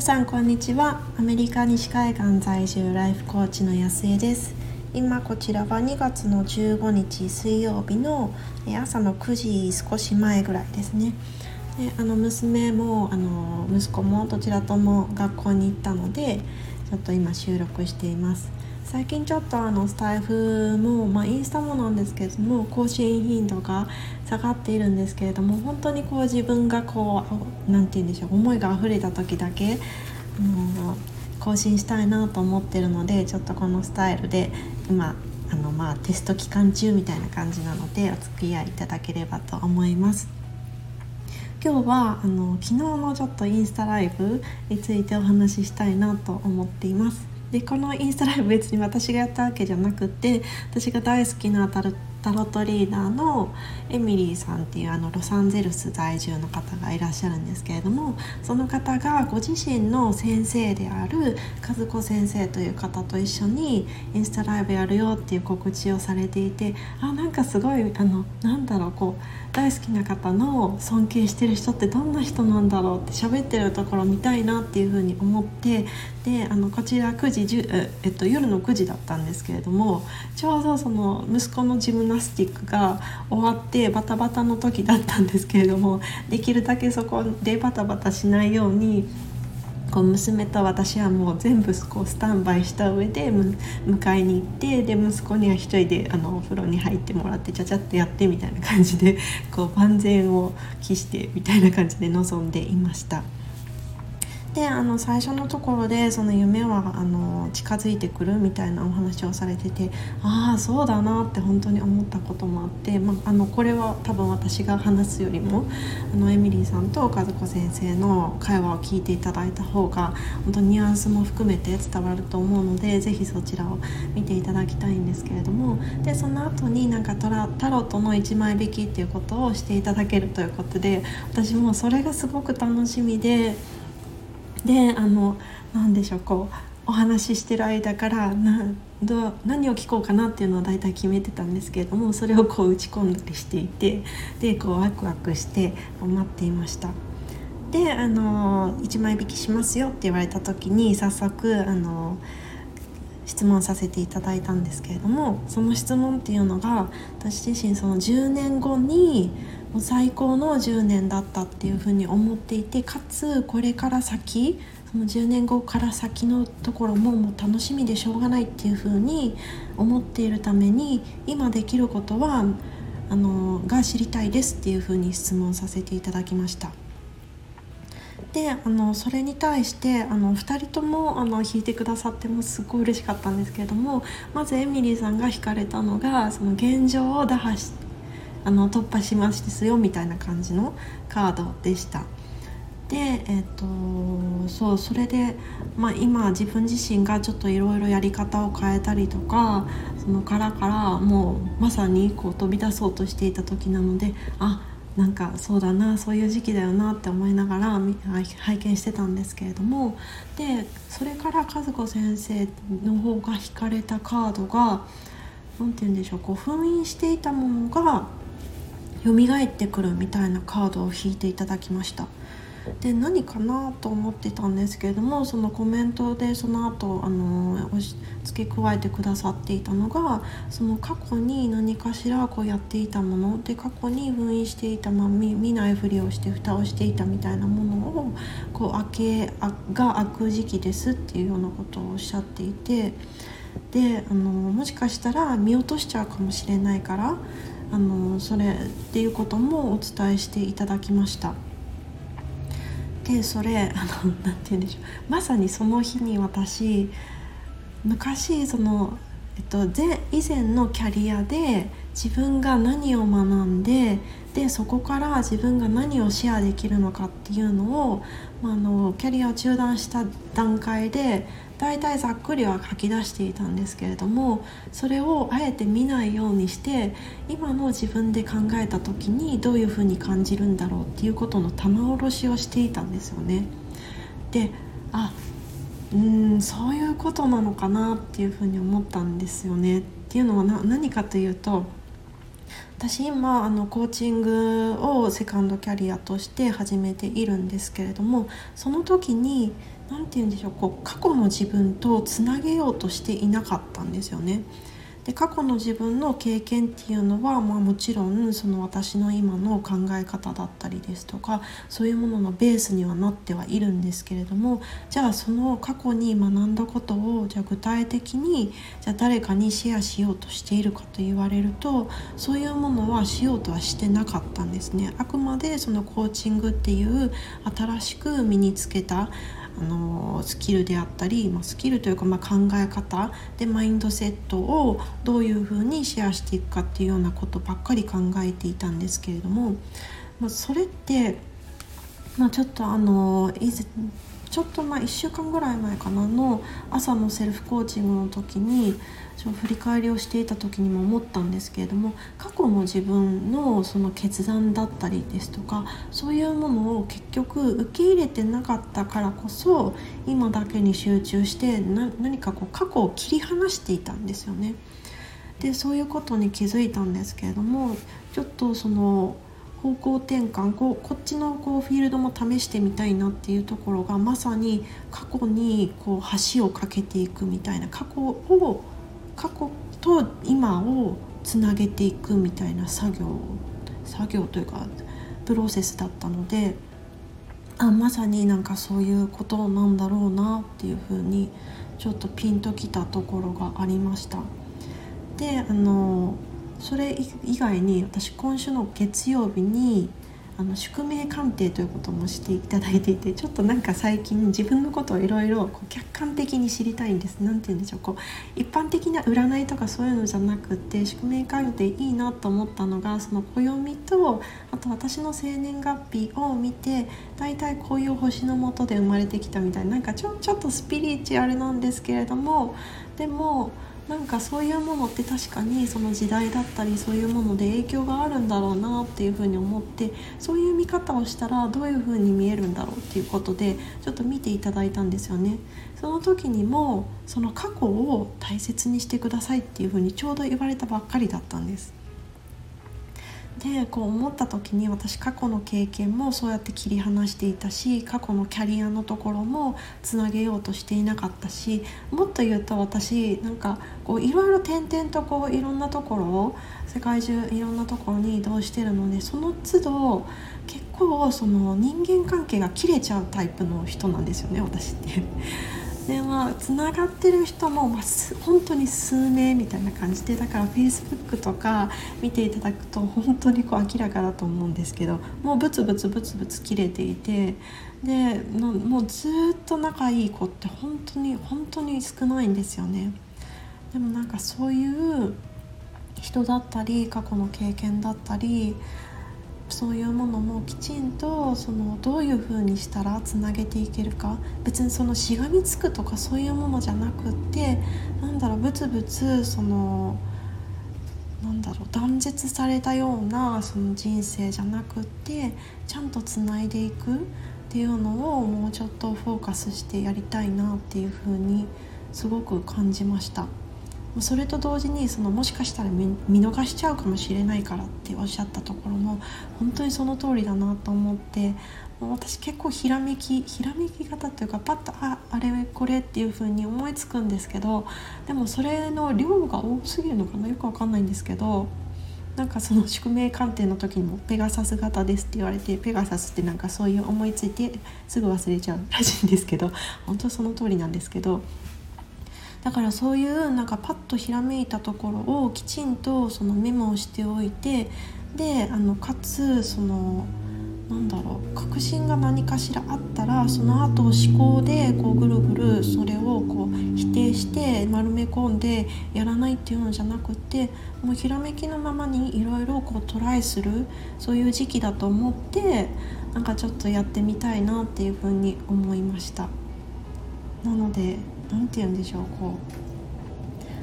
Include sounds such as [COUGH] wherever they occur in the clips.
皆さんこんにちは。アメリカ西海岸在住ライフコーチの安江です。今こちらは2月の15日水曜日の朝の9時少し前ぐらいですね。であの娘もあの息子もどちらとも学校に行ったのでちょっと今収録しています。最近ちょっとあのスタイフも、まあ、インスタもなんですけれども更新頻度が下がっているんですけれども本当にこう自分がこう何て言うんでしょう思いが溢れた時だけあの更新したいなと思ってるのでちょっとこのスタイルで今あのまあテスト期間中みたいな感じなのでお付き合いいただければと思います。今日はあの昨日のちょっとインスタライブについてお話ししたいなと思っています。でこのインスタライブ別に私がやったわけじゃなくて私が大好きなタルタロットリーダーのエミリーさんっていうあのロサンゼルス在住の方がいらっしゃるんですけれどもその方がご自身の先生である和子先生という方と一緒にインスタライブやるよっていう告知をされていてあなんかすごいあのなんだろうこう大好きな方の尊敬してる人ってどんな人なんだろうって喋ってるところ見たいなっていうふうに思ってであのこちら9時えっと、夜の9時だったんですけれどもちょうどその息子のジムナスティックが終わってバタバタの時だったんですけれどもできるだけそこでバタバタしないようにこう娘と私はもう全部こうスタンバイした上で迎えに行ってで息子には1人であのお風呂に入ってもらってちゃちゃってやってみたいな感じでこう万全を期してみたいな感じで臨んでいました。であの最初のところでその夢はあの近づいてくるみたいなお話をされててああそうだなって本当に思ったこともあって、まあ、あのこれは多分私が話すよりもあのエミリーさんと和子先生の会話を聞いていただいた方が本当にニュアンスも含めて伝わると思うので是非そちらを見ていただきたいんですけれどもでその後になんかタロットの1枚引きっていうことをしていただけるということで私もそれがすごく楽しみで。であの何でしょうこうお話ししてる間からなど何を聞こうかなっていうのを大体決めてたんですけれどもそれをこう打ち込んだりしていてでこうワクワクして待っていました。であの1枚引きしますよって言われた時に早速あの質問させていただいたんですけれどもその質問っていうのが私自身その10年後にもう最高の10年だったっていうふうに思っていてかつこれから先その10年後から先のところももう楽しみでしょうがないっていうふうに思っているために今できることはあのが知りたいですっていうふうに質問させていただきました。であのそれに対してあの2人ともあの弾いてくださってもすごい嬉しかったんですけれどもまずエミリーさんが弾かれたのがその現状を打破しあの突破しますよみたいな感じのカードでした。でえっ、とそうそれで、まあ、今自分自身がちょっといろいろやり方を変えたりとかその殻からもうまさにこう飛び出そうとしていた時なのであなんかそうだなそういう時期だよなって思いながら拝見してたんですけれどもでそれから和子先生の方が引かれたカードが何て言うんでしょうこう封印していたものが蘇ってくるみたいなカードを引いていただきました。で何かなと思ってたんですけれどもそのコメントでその後あの付け加えてくださっていたのがその過去に何かしらこうやっていたもので過去に封印していた、まあ、見ないふりをして蓋をしていたみたいなものをこう開けが開く時期ですっていうようなことをおっしゃっていてであのもしかしたら見落としちゃうかもしれないからあのそれっていうこともお伝えしていただきました。でそれあのなて言うんでしょう。まさにその日に私昔その、えっと、以前のキャリアで自分が何を学んででそこから自分が何をシェアできるのかっていうのを、まあ、あのキャリアを中断した段階で大体ざっくりは書き出していたんですけれどもそれをあえて見ないようにして今の自分で考えた時にどういうふうに感じるんだろうっていうことの棚卸しをしていたんですよね。であうんそういうことなのかなっていうふうに思ったんですよね。っていうのは何かというと私今あのコーチングをセカンドキャリアとして始めているんですけれどもその時に何て言うんでしょうこう過去の自分とつなげようとしていなかったんですよね。で過去の自分の経験っていうのは、まあ、もちろんその私の今の考え方だったりですとかそういうもののベースにはなってはいるんですけれどもじゃあその過去に学んだことをじゃあ具体的にじゃあ誰かにシェアしようとしているかと言われるとそういうものはしようとはしてなかったんですね。あくまでそのコーチングっていう新しく身につけたあのスキルであったり、まあ、スキルというかま考え方でマインドセットをどういうふうにシェアしていくかっていうようなことばっかり考えていたんですけれども、まあ、それって、まあ、ちょっとあの以前ちょっとまあ1週間ぐらい前かなの朝のセルフコーチングの時に振り返りをしていた時にも思ったんですけれども過去の自分のその決断だったりですとかそういうものを結局受け入れてなかったからこそ今だけに集中して何かこう過去を切り離していたんですよね。でそういうことに気づいたんですけれどもちょっとその方向転換こうこっちのこうフィールドも試してみたいなっていうところがまさに過去にこう橋を架けていくみたいな過去を過去と今をつなげていくみたいな作業作業というかプロセスだったのであまさになんかそういうことなんだろうなっていうふうにちょっとピンときたところがありました。であのそれ以外に私今週の月曜日にあの宿命鑑定ということもしていただいていてちょっとなんか最近自分のことをいろいろ客観的に知りたいんです。何て言うんでしょう。こう一般的な占いとかそういうのじゃなくて宿命鑑定いいなと思ったのがその暦とあと私の生年月日を見て大体こういう星のもとで生まれてきたみたいななんかちょちょっとスピリチュアルなんですけれどもでもなんかそういうものって確かにその時代だったりそういうもので影響があるんだろうなっていうふうに思ってそういう見方をしたらどういうふうに見えるんだろうっていうことでちょっと見ていただいたんですよね。その時にもその過去を大切にしてくださいっていうふうにちょうど言われたばっかりだったんです。でこう思った時に私過去の経験もそうやって切り離していたし過去のキャリアのところもつなげようとしていなかったしもっと言うと私なんかこういろいろ転々とこういろんなところを世界中いろんなところに移動してるのでその都度結構その人間関係が切れちゃうタイプの人なんですよね私って。でまあつながってる人も、まあ、本当に数名みたいな感じでだから Facebook とか見ていただくと本当にこう明らかだと思うんですけどもうブツブツブツブツ切れていてでもうずっと仲いい子って本当に本当に少ないんですよね。でもなんかそういう人だったり過去の経験だったりそういうものもきちんとそのどういうふうにしたらつなげていけるか別にそのしがみつくとかそういうものじゃなくってなんだろうブツブツそのなんだろう断絶されたようなその人生じゃなくってちゃんとつないでいくっていうのをもうちょっとフォーカスしてやりたいなっていうふうにすごく感じました。それと同時にそのもしかしたら見逃しちゃうかもしれないからっておっしゃったところも本当にその通りだなと思って私結構ひらめきひらめき方というかパッとああれこれっていう風に思いつくんですけどでもそれの量が多すぎるのかな？よくわかんないんですけどなんかその宿命鑑定の時にもペガサス型ですって言われてペガサスってなんかそういう思いついてすぐ忘れちゃうらしいんですけど本当その通りなんですけどだからそういうなんかパッとひらめいたところをきちんとそのメモをしておいてであのかつそのなんだろう確信が何かしらあったらその後思考でこうぐるぐるそれをこう否定して丸め込んでやらないっていうのじゃなくてもうひらめきのままにいろいろトライするそういう時期だと思ってなんかちょっとやってみたいなっていうふうに思いました。なので何て言うんでしょうこ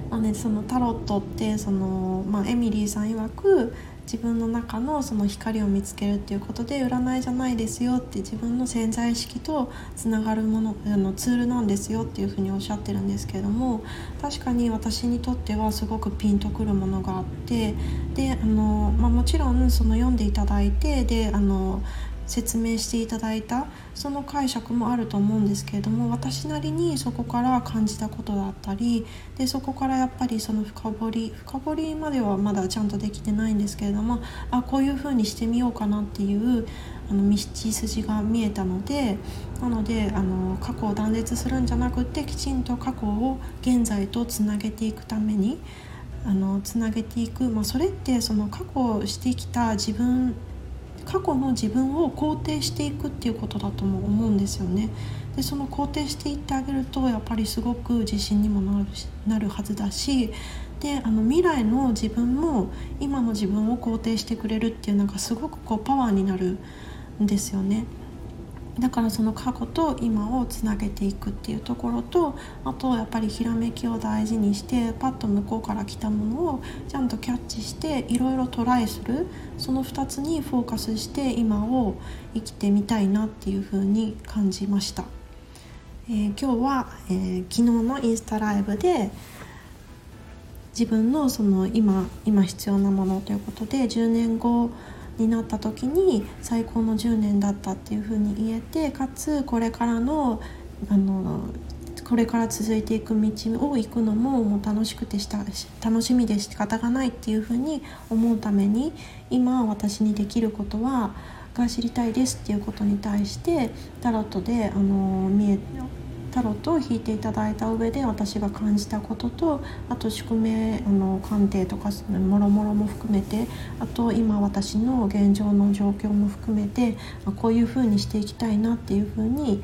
う、まあね、そのタロットってその、まあ、エミリーさん曰く自分の中のその光を見つけるっていうことで占いじゃないですよって自分の潜在意識とつながるものあのツールなんですよっていうふうにおっしゃってるんですけれども確かに私にとってはすごくピンとくるものがあってであの、まあ、もちろんその読んでいただいてであの説明していただいたその解釈もあると思うんですけれども私なりにそこから感じたことだったりでそこからやっぱりその深掘り深掘りまではまだちゃんとできてないんですけれどもあこういう風にしてみようかなっていうあの道筋が見えたのでなのであの過去を断絶するんじゃなくてきちんと過去を現在とつなげていくためにあのつなげていく、まあ、それってその過去してきた自分過去の自分を肯定していくっていうことだとも思うんですよね。でその肯定していってあげるとやっぱりすごく自信にもなるなるはずだしであの未来の自分も今の自分を肯定してくれるっていうなんかすごくこうパワーになるんですよね。だからその過去と今をつなげていくっていうところとあとやっぱりひらめきを大事にしてパッと向こうから来たものをちゃんとキャッチしていろいろトライするその2つにフォーカスして今を生きてみたいなっていうふうに感じました、えー、今日は、えー、昨日のインスタライブで自分のその今今必要なものということで10年後になった時に最高の10年だったっていうふうに言えてかつこれからのあのこれから続いていく道を行くのももう楽しくてした楽しみで仕方がないっていうふうに思うために今私にできることはが知りたいですっていうことに対してタロットであの見えタロットを引いていただいた上で私が感じたこととあと宿命あの鑑定とかもろもろも含めてあと今私の現状の状況も含めてこういうふうにしていきたいなっていうふうに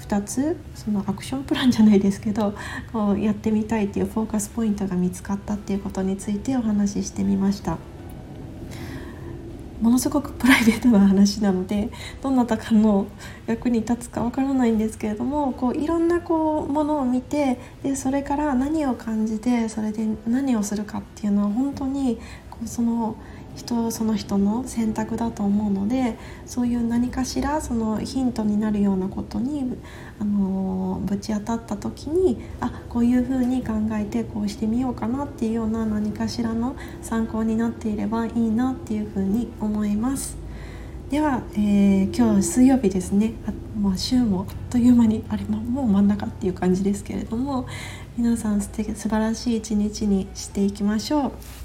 2つそのアクションプランじゃないですけどこうやってみたいっていうフォーカスポイントが見つかったっていうことについてお話ししてみました。ものすごくプライベートな話なので [LAUGHS] どなたかの役に立つかわからないんですけれどもこういろんなこうものを見てでそれから何を感じてそれで何をするかっていうのは本当にこうその人その人の選択だと思うのでそういう何かしらそのヒントになるようなことに、あのぶち当たった時にあこういうふうに考えてこうしてみようかなっていうような何かしらの参考になっていればいいなっていうふうに思います。では、えー、今日水曜日ですねあ、まあ、週もあっという間にあれ、まもう真ん中っていう感じですけれども皆さん素敵素晴らしい一日にしていきましょう。